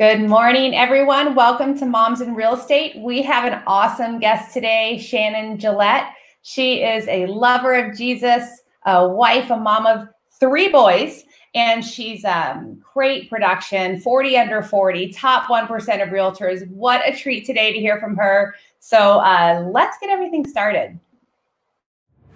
Good morning, everyone. Welcome to Moms in Real Estate. We have an awesome guest today, Shannon Gillette. She is a lover of Jesus, a wife, a mom of three boys, and she's um, great production, 40 under 40, top 1% of realtors. What a treat today to hear from her. So uh, let's get everything started.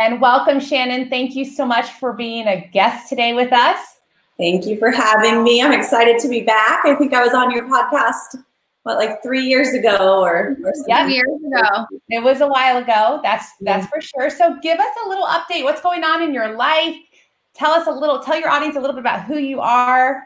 And welcome, Shannon. Thank you so much for being a guest today with us. Thank you for having me. I'm excited to be back. I think I was on your podcast, what, like three years ago or, or yeah, years ago. It was a while ago. That's that's for sure. So give us a little update. What's going on in your life? Tell us a little, tell your audience a little bit about who you are.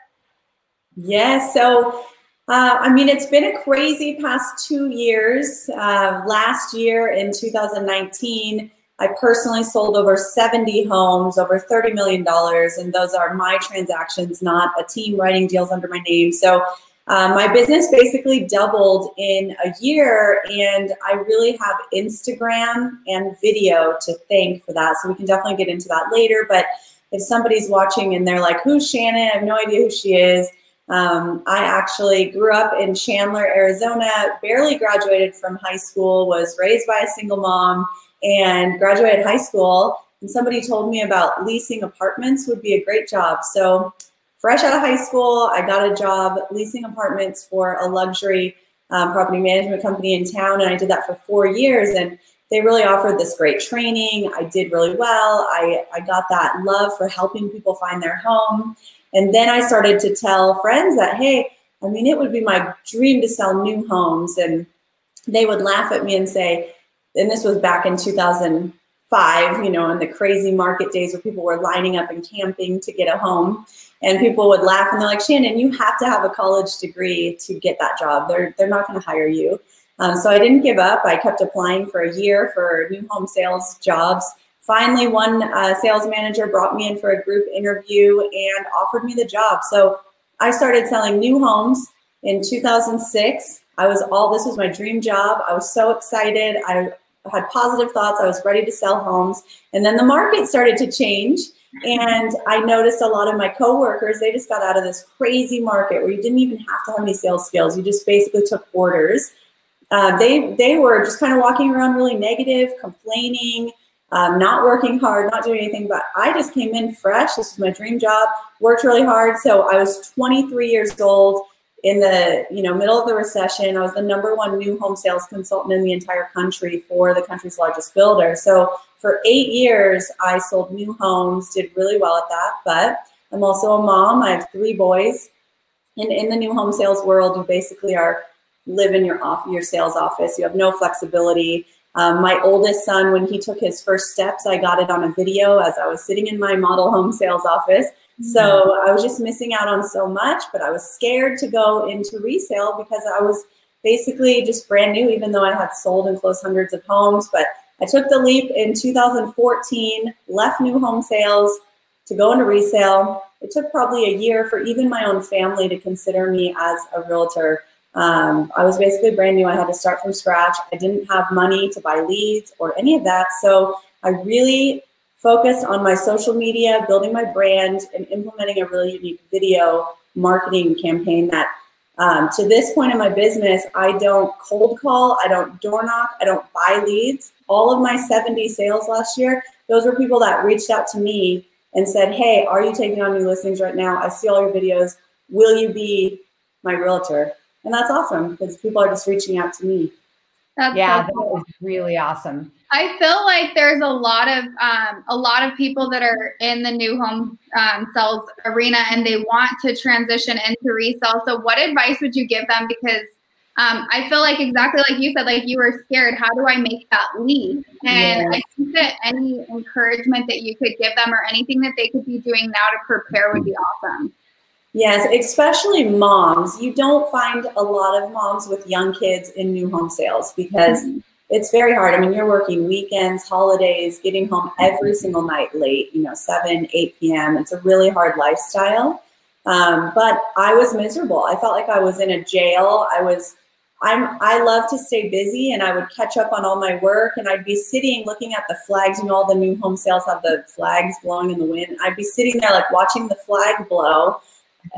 Yes. Yeah, so uh, I mean, it's been a crazy past two years. Uh, last year in 2019, I personally sold over 70 homes, over $30 million, and those are my transactions, not a team writing deals under my name. So um, my business basically doubled in a year, and I really have Instagram and video to thank for that. So we can definitely get into that later. But if somebody's watching and they're like, Who's Shannon? I have no idea who she is. Um, I actually grew up in Chandler, Arizona, barely graduated from high school, was raised by a single mom and graduated high school. And somebody told me about leasing apartments would be a great job. So, fresh out of high school, I got a job leasing apartments for a luxury um, property management company in town. And I did that for four years. And they really offered this great training. I did really well. I, I got that love for helping people find their home. And then I started to tell friends that, hey, I mean, it would be my dream to sell new homes. And they would laugh at me and say, and this was back in 2005, you know, in the crazy market days where people were lining up and camping to get a home. And people would laugh and they're like, Shannon, you have to have a college degree to get that job. They're, they're not going to hire you. Um, so I didn't give up. I kept applying for a year for new home sales jobs. Finally, one uh, sales manager brought me in for a group interview and offered me the job. So I started selling new homes in 2006. I was all this was my dream job. I was so excited. I had positive thoughts. I was ready to sell homes. And then the market started to change. And I noticed a lot of my coworkers, they just got out of this crazy market where you didn't even have to have any sales skills. You just basically took orders. Uh, they, they were just kind of walking around really negative, complaining, um, not working hard, not doing anything. But I just came in fresh. This was my dream job, worked really hard. So I was 23 years old in the you know middle of the recession. I was the number one new home sales consultant in the entire country for the country's largest builder. So for eight years, I sold new homes, did really well at that. But I'm also a mom. I have three boys. And in the new home sales world, you basically are live in your off your sales office. You have no flexibility. Um, my oldest son, when he took his first steps, I got it on a video as I was sitting in my model home sales office. So mm-hmm. I was just missing out on so much, but I was scared to go into resale because I was basically just brand new, even though I had sold and closed hundreds of homes. But I took the leap in 2014, left new home sales to go into resale. It took probably a year for even my own family to consider me as a realtor. Um, I was basically brand new. I had to start from scratch. I didn't have money to buy leads or any of that. So I really focused on my social media, building my brand, and implementing a really unique video marketing campaign that um, to this point in my business, I don't cold call, I don't door knock, I don't buy leads. All of my 70 sales last year, those were people that reached out to me and said, Hey, are you taking on new listings right now? I see all your videos. Will you be my realtor? And that's awesome because people are just reaching out to me. That's yeah, so cool. that was really awesome. I feel like there's a lot of um, a lot of people that are in the new home um, sales arena and they want to transition into resale. So, what advice would you give them? Because um, I feel like exactly like you said, like you were scared. How do I make that leap? And yeah. I think that any encouragement that you could give them or anything that they could be doing now to prepare would be awesome. Yes, especially moms. You don't find a lot of moms with young kids in new home sales because mm-hmm. It's very hard. I mean, you're working weekends, holidays, getting home every single night late, you know, 7, 8 p.m. It's a really hard lifestyle. Um, but I was miserable. I felt like I was in a jail. I was I'm I love to stay busy and I would catch up on all my work and I'd be sitting looking at the flags. You know, all the new home sales have the flags blowing in the wind. I'd be sitting there like watching the flag blow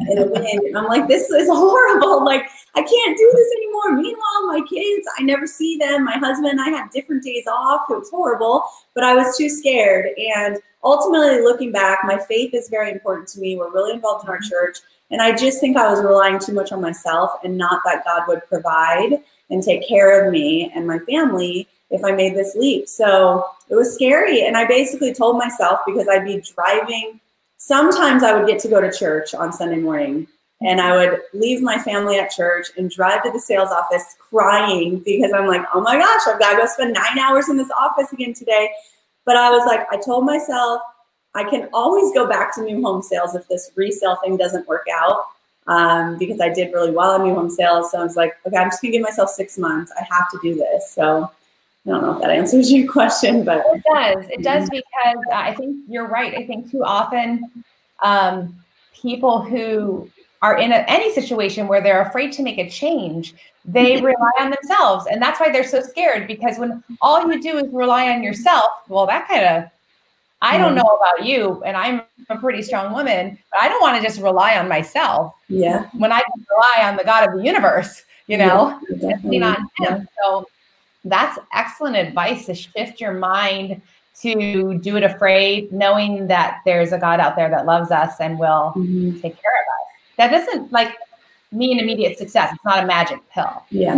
in the wind. And I'm like, this is horrible. Like, I can't do this anymore. Meanwhile, my kids, I never see them. My husband, I had different days off. It was horrible, but I was too scared. And ultimately, looking back, my faith is very important to me. We're really involved in our mm-hmm. church. And I just think I was relying too much on myself and not that God would provide and take care of me and my family if I made this leap. So it was scary. And I basically told myself because I'd be driving sometimes I would get to go to church on Sunday morning and I would leave my family at church and drive to the sales office crying because I'm like, oh my gosh, I've got to go spend nine hours in this office again today. But I was like, I told myself I can always go back to new home sales if this resale thing doesn't work out um, because I did really well in new home sales. So I was like, okay, I'm just gonna give myself six months. I have to do this. So I don't know if that answers your question, but it does. It does because I think you're right. I think too often um, people who are in a, any situation where they're afraid to make a change, they rely on themselves, and that's why they're so scared. Because when all you do is rely on yourself, well, that kind of I don't know about you, and I'm a pretty strong woman, but I don't want to just rely on myself. Yeah. When I can rely on the God of the universe, you know, yeah, lean on Him. So that's excellent advice to shift your mind to do it afraid, knowing that there's a God out there that loves us and will mm-hmm. take care of us. That doesn't like mean immediate success. It's not a magic pill. Yeah.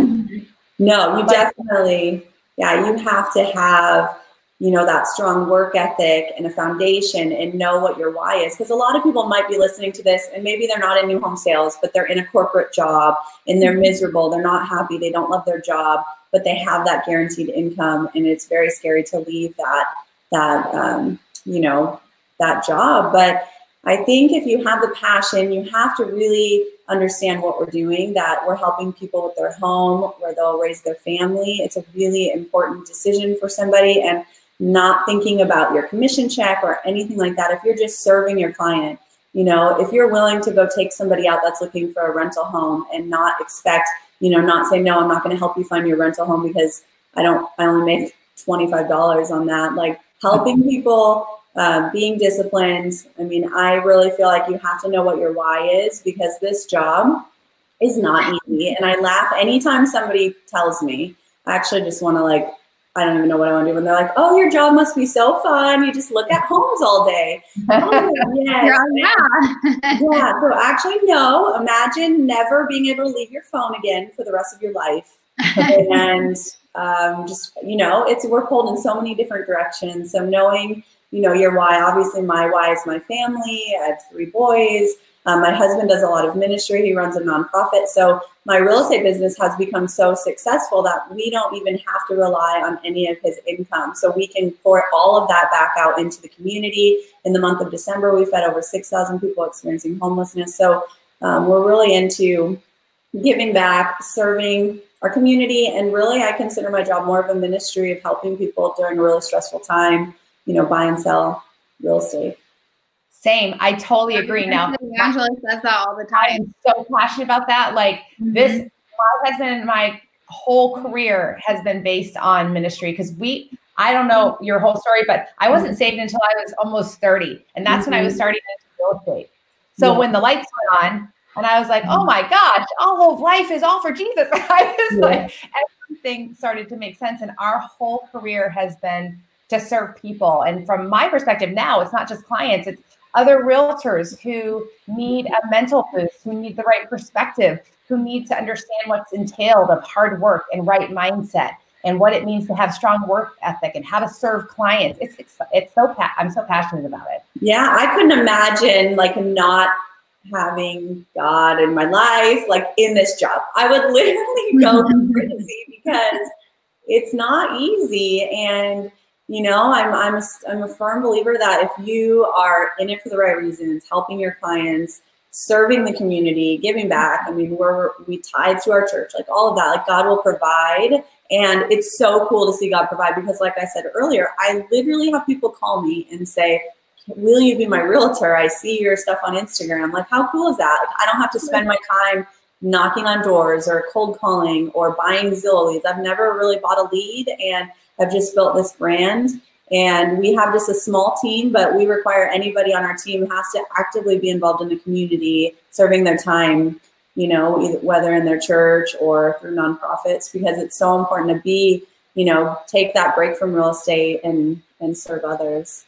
No, you but, definitely, yeah, you have to have, you know, that strong work ethic and a foundation and know what your why is. Because a lot of people might be listening to this and maybe they're not in new home sales, but they're in a corporate job and they're mm-hmm. miserable. They're not happy. They don't love their job but they have that guaranteed income, and it's very scary to leave that that um, you know that job. But I think if you have the passion, you have to really understand what we're doing. That we're helping people with their home, where they'll raise their family. It's a really important decision for somebody, and not thinking about your commission check or anything like that. If you're just serving your client, you know, if you're willing to go take somebody out that's looking for a rental home and not expect you know, not say, no, I'm not going to help you find your rental home because I don't, I only make $25 on that. Like helping people, uh, being disciplined. I mean, I really feel like you have to know what your why is because this job is not easy. And I laugh anytime somebody tells me, I actually just want to like I don't even know what I want to do when they're like, "Oh, your job must be so fun. You just look at homes all day." Oh, yes. yeah, yeah. So actually, no. Imagine never being able to leave your phone again for the rest of your life, and um, just you know, it's we're pulled in so many different directions. So knowing, you know, your why. Obviously, my why is my family. I have three boys. Um, my husband does a lot of ministry. He runs a nonprofit. So my real estate business has become so successful that we don't even have to rely on any of his income. So we can pour all of that back out into the community. In the month of December, we fed over 6,000 people experiencing homelessness. So um, we're really into giving back, serving our community, and really I consider my job more of a ministry of helping people during a really stressful time, you know, buy and sell real estate. Same. I totally agree. Now, Angela says that all the time. I'm so passionate about that. Like mm-hmm. this, my husband, my whole career has been based on ministry because we. I don't know your whole story, but I wasn't saved until I was almost 30. And that's mm-hmm. when I was mm-hmm. starting into real estate. So yeah. when the lights went on, and I was like, oh my gosh, all of life is all for Jesus. I was yeah. like, everything started to make sense. And our whole career has been to serve people. And from my perspective now, it's not just clients, it's other realtors who need a mental boost, who need the right perspective, who need to understand what's entailed of hard work and right mindset and what it means to have strong work ethic and how to serve clients. It's it's, it's so pa- I'm so passionate about it. Yeah, I couldn't imagine like not having God in my life, like in this job. I would literally go crazy because it's not easy and you know i'm i'm a, I'm a firm believer that if you are in it for the right reasons helping your clients serving the community, giving back. I mean, we're we tied to our church, like all of that. Like God will provide. And it's so cool to see God provide because, like I said earlier, I literally have people call me and say, Will you be my realtor? I see your stuff on Instagram. Like, how cool is that? Like, I don't have to spend my time knocking on doors or cold calling or buying Zillow leads. I've never really bought a lead and I've just built this brand. And we have just a small team, but we require anybody on our team has to actively be involved in the community, serving their time, you know, whether in their church or through nonprofits, because it's so important to be, you know, take that break from real estate and and serve others.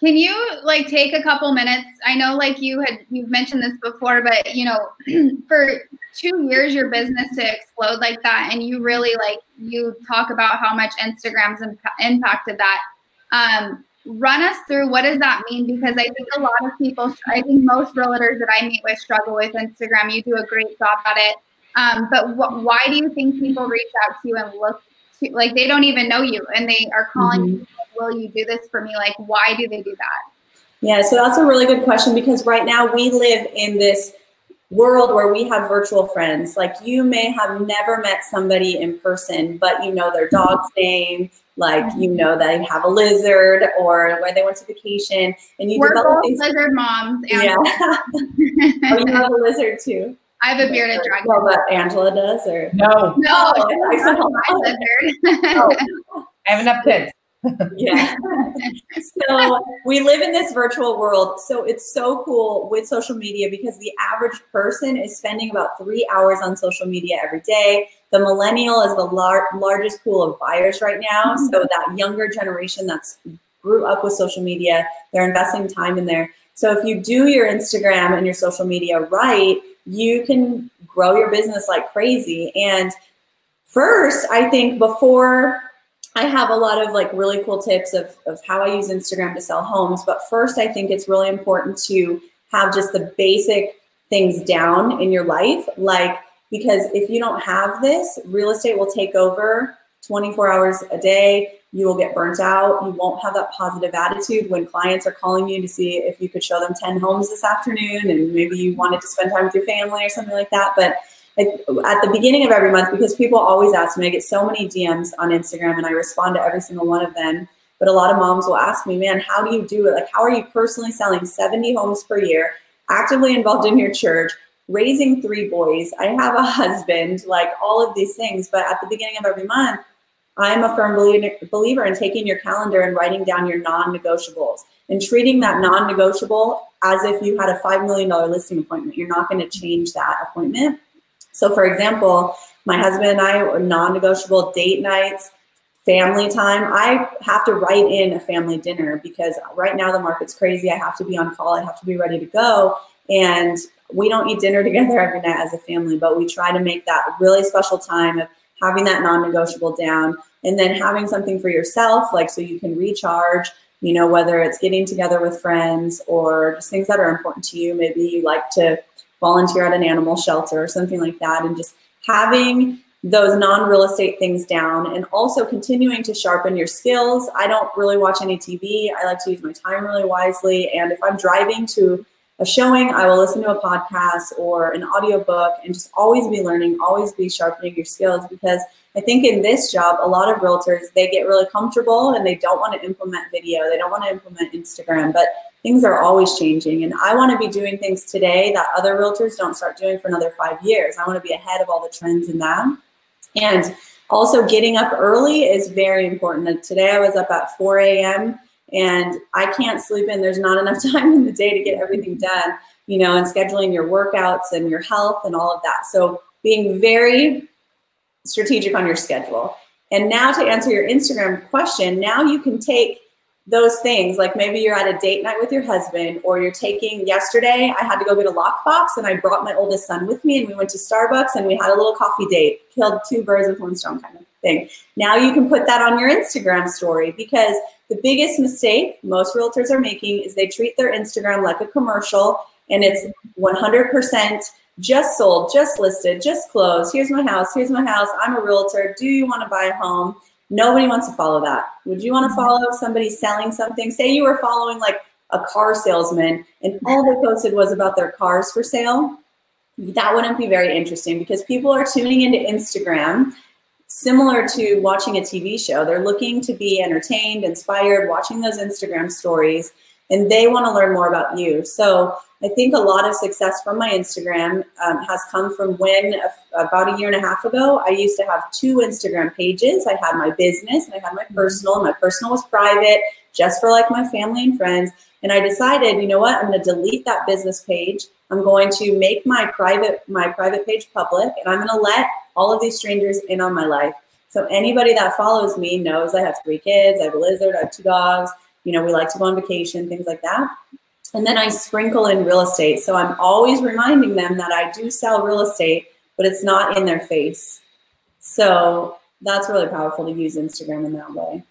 Can you like take a couple minutes? I know like you had you've mentioned this before, but you know, for two years your business to explode like that, and you really like you talk about how much Instagram's imp- impacted that. Um, run us through what does that mean? Because I think a lot of people, I think most realtors that I meet with struggle with Instagram. You do a great job at it. Um, but wh- why do you think people reach out to you and look to like they don't even know you and they are calling mm-hmm. you will you do this for me? Like, why do they do that? Yeah, so that's a really good question because right now we live in this world where we have virtual friends. Like you may have never met somebody in person, but you know their dog's name, like you know that they have a lizard or where they went to vacation, and you We're develop both these lizard moms. yeah, oh, you have a lizard too. I have a bearded dragon. Well, but Angela does, or no? No, oh, my lizard. oh, I have enough kids yeah. so we live in this virtual world. So it's so cool with social media because the average person is spending about three hours on social media every day. The millennial is the lar- largest pool of buyers right now. Mm-hmm. So that younger generation that's grew up with social media, they're investing time in there. So if you do your Instagram and your social media right, you can grow your business like crazy. And first, I think before I have a lot of like really cool tips of, of how I use Instagram to sell homes. But first, I think it's really important to have just the basic things down in your life. Like, because if you don't have this, real estate will take over 24 hours a day. You will get burnt out. You won't have that positive attitude when clients are calling you to see if you could show them 10 homes this afternoon and maybe you wanted to spend time with your family or something like that. But at the beginning of every month because people always ask me. I get so many DMs on Instagram and I respond to every single one of them. But a lot of moms will ask me, man, how do you do it? Like, how are you personally selling 70 homes per year, actively involved in your church, raising three boys? I have a husband, like all of these things. But at the beginning of every month, I'm a firm believer in taking your calendar and writing down your non negotiables and treating that non negotiable as if you had a $5 million listing appointment. You're not going to change that appointment so, for example, my husband and I are non negotiable date nights, family time. I have to write in a family dinner because right now the market's crazy. I have to be on call, I have to be ready to go. And we don't eat dinner together every night as a family, but we try to make that really special time of having that non negotiable down and then having something for yourself, like so you can recharge. You know, whether it's getting together with friends or just things that are important to you. Maybe you like to volunteer at an animal shelter or something like that and just having those non-real estate things down and also continuing to sharpen your skills. I don't really watch any tv i like to use my time really wisely. And if i'm driving to a showing i will listen to a podcast or an audiobook and just always be learning always be sharpening your skills because i think in this job a lot of realtors they get really comfortable and they don't want to implement video they don't want to implement instagram but things are always changing. And I want to be doing things today that other realtors don't start doing for another five years. I want to be ahead of all the trends in that. And also, getting up early is very important. Today, I was up at 4 a.m. and I can't sleep in. There's not enough time in the day to get everything done, you know, and scheduling your workouts and your health and all of that. So, being very strategic on your schedule. And now, to answer your Instagram question, now you can take those things like maybe you're at a date night with your husband or you're taking yesterday i had to go get a lockbox and i brought my oldest son with me and we went to starbucks and we had a little coffee date killed two birds with one stone kind of thing now you can put that on your instagram story because the biggest mistake most realtors are making is they treat their instagram like a commercial and it's 100% just sold just listed just closed here's my house here's my house i'm a realtor do you want to buy a home Nobody wants to follow that. Would you want to mm-hmm. follow somebody selling something? Say you were following like a car salesman and all they posted was about their cars for sale, that wouldn't be very interesting because people are tuning into Instagram similar to watching a TV show. They're looking to be entertained, inspired, watching those Instagram stories, and they want to learn more about you. So I think a lot of success from my Instagram um, has come from when uh, about a year and a half ago, I used to have two Instagram pages. I had my business and I had my personal. My personal was private, just for like my family and friends. And I decided, you know what, I'm going to delete that business page. I'm going to make my private my private page public, and I'm going to let all of these strangers in on my life. So anybody that follows me knows I have three kids, I have a lizard, I have two dogs. You know, we like to go on vacation, things like that. And then I sprinkle in real estate. So I'm always reminding them that I do sell real estate, but it's not in their face. So that's really powerful to use Instagram in that way.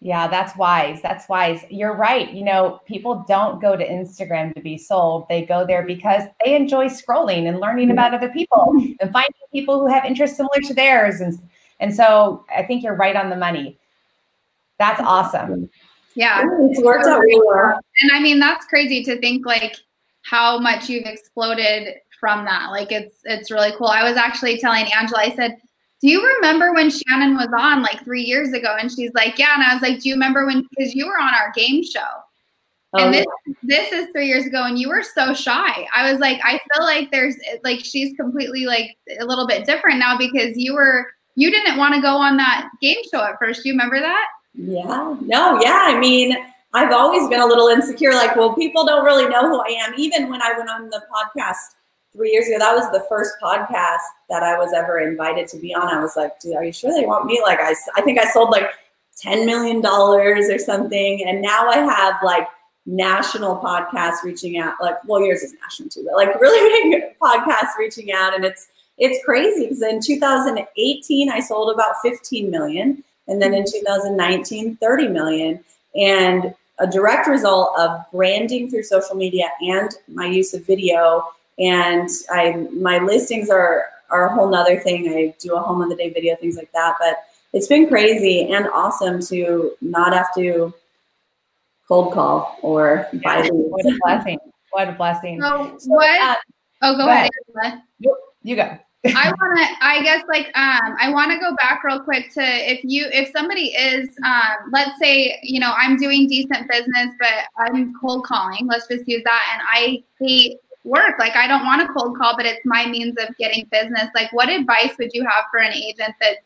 Yeah, that's wise. That's wise. You're right. You know, people don't go to Instagram to be sold. They go there because they enjoy scrolling and learning mm-hmm. about other people and finding people who have interests similar to theirs. And and so I think you're right on the money. That's awesome. Yeah. It's worked out really well. And I mean, that's crazy to think like how much you've exploded from that. Like it's it's really cool. I was actually telling Angela, I said, do you remember when Shannon was on like three years ago? And she's like, yeah. And I was like, do you remember when, because you were on our game show. Oh, and this, yeah. this is three years ago and you were so shy. I was like, I feel like there's like, she's completely like a little bit different now because you were, you didn't want to go on that game show at first. Do you remember that? Yeah, no, yeah. I mean, I've always been a little insecure. Like, well, people don't really know who I am. Even when I went on the podcast three years ago, that was the first podcast that I was ever invited to be on. I was like, dude, are you sure they want me? Like, I, I think I sold like $10 million or something. And now I have like national podcasts reaching out. Like, well, yours is national too, but like really big podcasts reaching out. And it's, it's crazy because in 2018, I sold about 15 million. And then in 2019, 30 million. And a direct result of branding through social media and my use of video and I my listings are are a whole nother thing. I do a home of the day video, things like that. But it's been crazy and awesome to not have to cold call or yeah, buy leads. What a blessing! What a blessing! So, so what? Uh, oh, go, go ahead. ahead. You, you go. I want to, I guess, like, um, I want to go back real quick to if you, if somebody is, um, let's say, you know, I'm doing decent business, but I'm cold calling. Let's just use that, and I hate work. Like I don't want a cold call, but it's my means of getting business. Like what advice would you have for an agent that's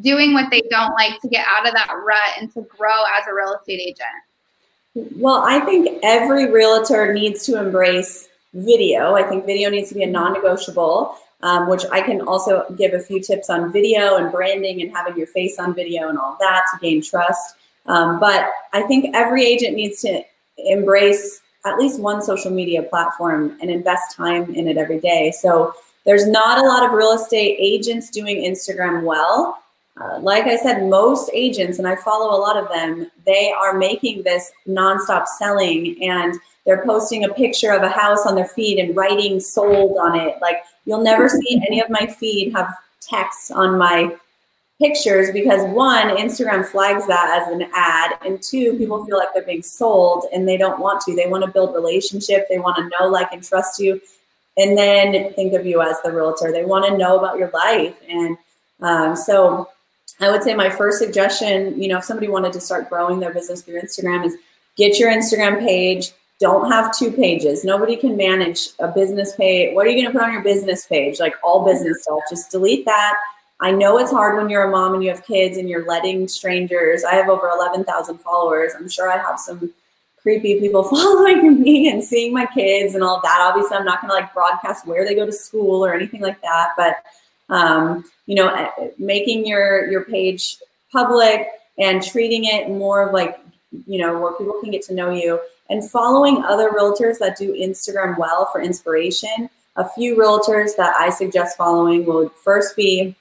doing what they don't like to get out of that rut and to grow as a real estate agent? Well, I think every realtor needs to embrace video. I think video needs to be a non-negotiable. Um, which I can also give a few tips on video and branding and having your face on video and all that to gain trust. Um, but I think every agent needs to embrace at least one social media platform and invest time in it every day. So there's not a lot of real estate agents doing Instagram well. Uh, like I said, most agents, and I follow a lot of them, they are making this nonstop selling and they're posting a picture of a house on their feed and writing sold on it. Like you'll never see any of my feed have text on my pictures because one, Instagram flags that as an ad, and two, people feel like they're being sold and they don't want to. They want to build relationship. They want to know, like, and trust you, and then think of you as the realtor. They want to know about your life, and um, so I would say my first suggestion, you know, if somebody wanted to start growing their business through Instagram, is get your Instagram page. Don't have two pages. Nobody can manage a business page. What are you going to put on your business page? Like all business stuff. Just delete that I know it's hard when you're a mom and you have kids and you're letting strangers. I have over 11,000 followers. I'm sure I have some creepy people following me and seeing my kids and all that. Obviously, I'm not going to like broadcast where they go to school or anything like that. But um, you know, eh, making your your page public and treating it more of like you know where people can get to know you and following other realtors that do Instagram well for inspiration. A few realtors that I suggest following will first be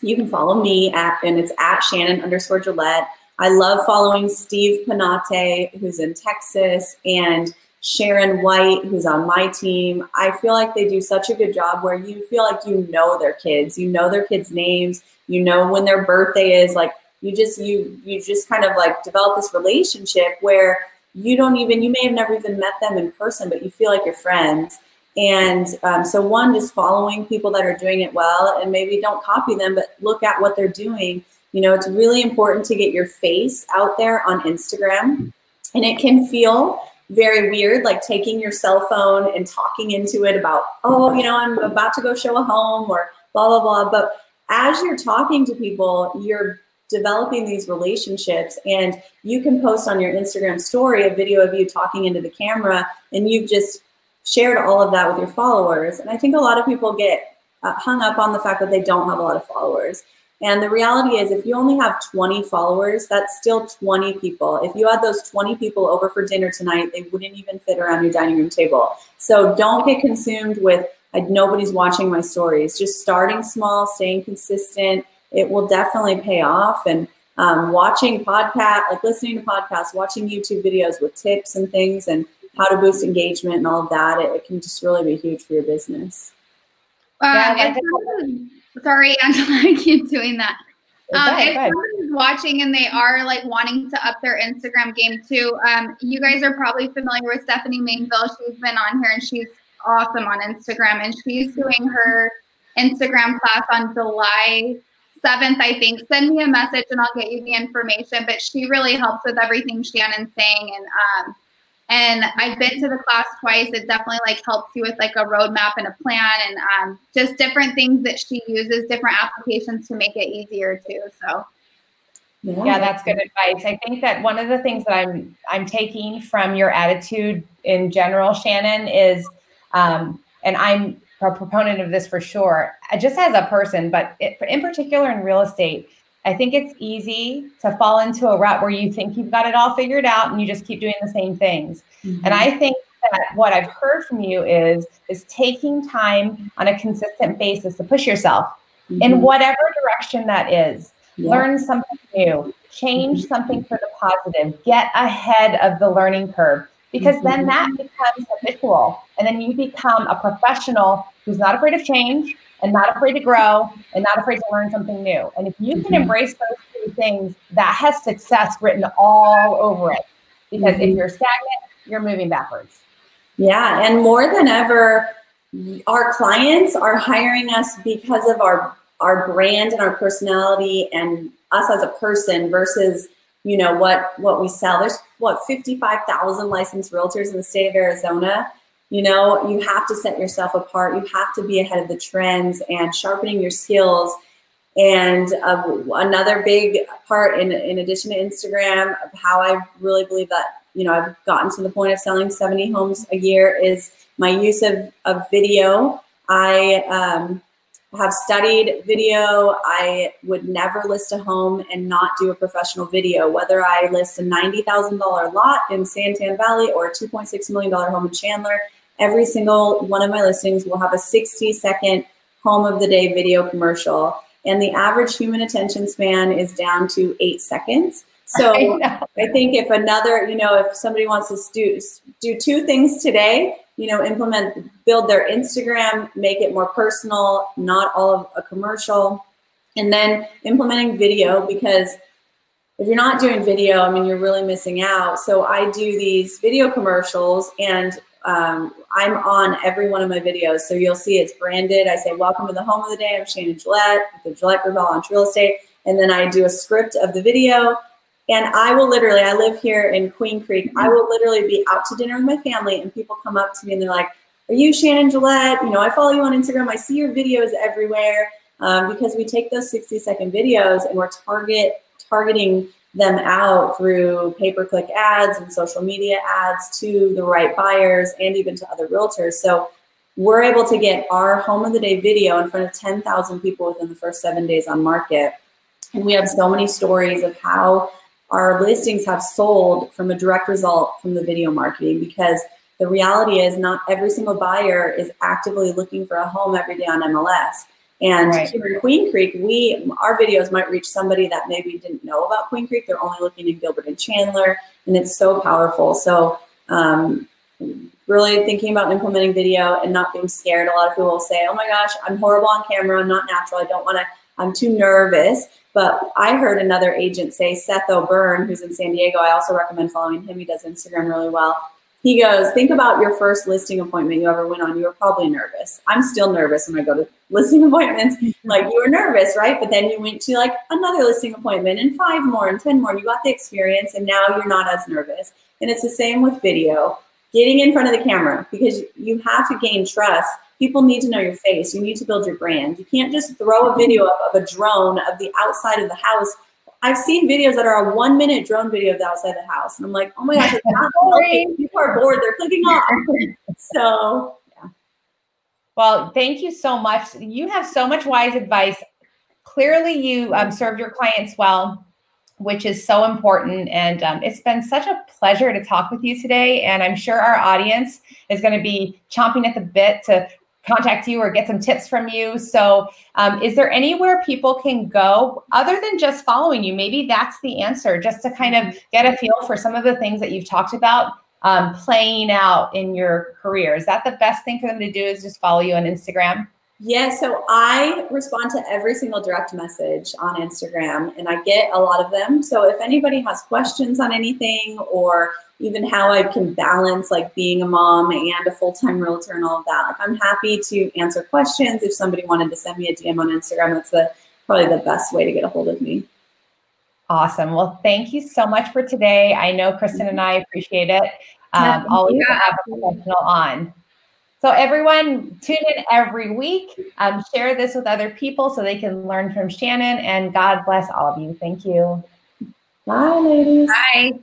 you can follow me at, and it's at Shannon underscore Gillette. I love following Steve Panate, who's in Texas, and Sharon White, who's on my team. I feel like they do such a good job where you feel like you know their kids, you know their kids' names, you know when their birthday is. Like you just you you just kind of like develop this relationship where you don't even you may have never even met them in person but you feel like you're friends and um, so one just following people that are doing it well and maybe don't copy them but look at what they're doing you know it's really important to get your face out there on instagram and it can feel very weird like taking your cell phone and talking into it about oh you know i'm about to go show a home or blah blah blah but as you're talking to people you're developing these relationships and you can post on your Instagram story a video of you talking into the camera and you've just shared all of that with your followers. And I think a lot of people get uh, hung up on the fact that they don't have a lot of followers. And the reality is, if you only have 20 followers, that's still 20 people. If you had those 20 people over for dinner tonight, they wouldn't even fit around your dining room table. So don't get consumed with nobody's watching my stories. Just starting small, staying consistent, it will definitely pay off. And um, watching podcast, like listening to podcasts, watching YouTube videos with tips and things, and how to boost engagement and all of that, it, it can just really be huge for your business. Um, yeah, sorry, Angela, I keep doing that. Um, if someone's watching and they are like wanting to up their Instagram game too, um, you guys are probably familiar with Stephanie Mainville. She's been on here and she's awesome on Instagram, and she's doing her Instagram class on July 7th, I think. Send me a message and I'll get you the information. But she really helps with everything Shannon's saying. And um, and I've been to the class twice. It definitely like helps you with like a roadmap and a plan and um, just different things that she uses, different applications to make it easier too. So yeah. that's good advice. I think that one of the things that I'm I'm taking from your attitude in general, Shannon, is um, and I'm a proponent of this for sure, just as a person, but it, in particular in real estate, I think it's easy to fall into a rut where you think you've got it all figured out and you just keep doing the same things. Mm-hmm. And I think that what I've heard from you is is taking time on a consistent basis to push yourself mm-hmm. in whatever direction that is. Yeah. Learn something new, change mm-hmm. something for the positive, get ahead of the learning curve because mm-hmm. then that becomes habitual and then you become a professional who's not afraid of change and not afraid to grow and not afraid to learn something new. And if you can mm-hmm. embrace those two things that has success written all over it. Because mm-hmm. if you're stagnant you're moving backwards. Yeah and more than ever our clients are hiring us because of our our brand and our personality and us as a person versus you know what what we sell. There's what 55,000 licensed realtors in the state of Arizona you know you have to set yourself apart you have to be ahead of the trends and sharpening your skills and uh, another big part in, in addition to instagram of how i really believe that you know i've gotten to the point of selling 70 homes a year is my use of, of video i um, have studied video. I would never list a home and not do a professional video, whether I list a $90,000 lot in Santan Valley or a $2.6 million home in Chandler. Every single one of my listings will have a 60 second home of the day video commercial. And the average human attention span is down to eight seconds. So I, I think if another, you know, if somebody wants to do, do two things today, you know, implement, build their Instagram, make it more personal, not all of a commercial, and then implementing video because if you're not doing video, I mean, you're really missing out. So I do these video commercials and um, I'm on every one of my videos. So you'll see it's branded. I say, welcome to the home of the day. I'm Shannon Gillette with the Gillette Group on Real Estate. And then I do a script of the video and I will literally, I live here in Queen Creek. I will literally be out to dinner with my family, and people come up to me and they're like, Are you Shannon Gillette? You know, I follow you on Instagram. I see your videos everywhere um, because we take those 60 second videos and we're target targeting them out through pay per click ads and social media ads to the right buyers and even to other realtors. So we're able to get our home of the day video in front of 10,000 people within the first seven days on market. And we have so many stories of how our listings have sold from a direct result from the video marketing because the reality is not every single buyer is actively looking for a home every day on MLS. And right. here in Queen Creek, we our videos might reach somebody that maybe didn't know about Queen Creek. They're only looking in Gilbert and Chandler, and it's so powerful. So um, really thinking about implementing video and not being scared. A lot of people will say, "Oh my gosh, I'm horrible on camera. I'm not natural. I don't want to I'm too nervous. But I heard another agent say, Seth O'Byrne, who's in San Diego, I also recommend following him. He does Instagram really well. He goes, Think about your first listing appointment you ever went on. You were probably nervous. I'm still nervous when I go to listing appointments. Like you were nervous, right? But then you went to like another listing appointment and five more and 10 more. You got the experience and now you're not as nervous. And it's the same with video getting in front of the camera because you have to gain trust. People need to know your face. You need to build your brand. You can't just throw a video up of a drone of the outside of the house. I've seen videos that are a one minute drone video of the outside of the house. And I'm like, oh my gosh, it's not working. People are bored. They're clicking off. So, yeah. Well, thank you so much. You have so much wise advice. Clearly, you um, served your clients well which is so important. And um, it's been such a pleasure to talk with you today. And I'm sure our audience is going to be chomping at the bit to contact you or get some tips from you. So, um, is there anywhere people can go other than just following you? Maybe that's the answer, just to kind of get a feel for some of the things that you've talked about um, playing out in your career. Is that the best thing for them to do? Is just follow you on Instagram? Yeah, so I respond to every single direct message on Instagram and I get a lot of them. So if anybody has questions on anything or even how I can balance like being a mom and a full-time realtor and all of that, like I'm happy to answer questions. If somebody wanted to send me a DM on Instagram, that's the probably the best way to get a hold of me. Awesome. Well, thank you so much for today. I know Kristen and I appreciate it. Um, always have a professional on. So everyone tune in every week. Um, share this with other people so they can learn from Shannon. And God bless all of you. Thank you. Bye, ladies. Bye.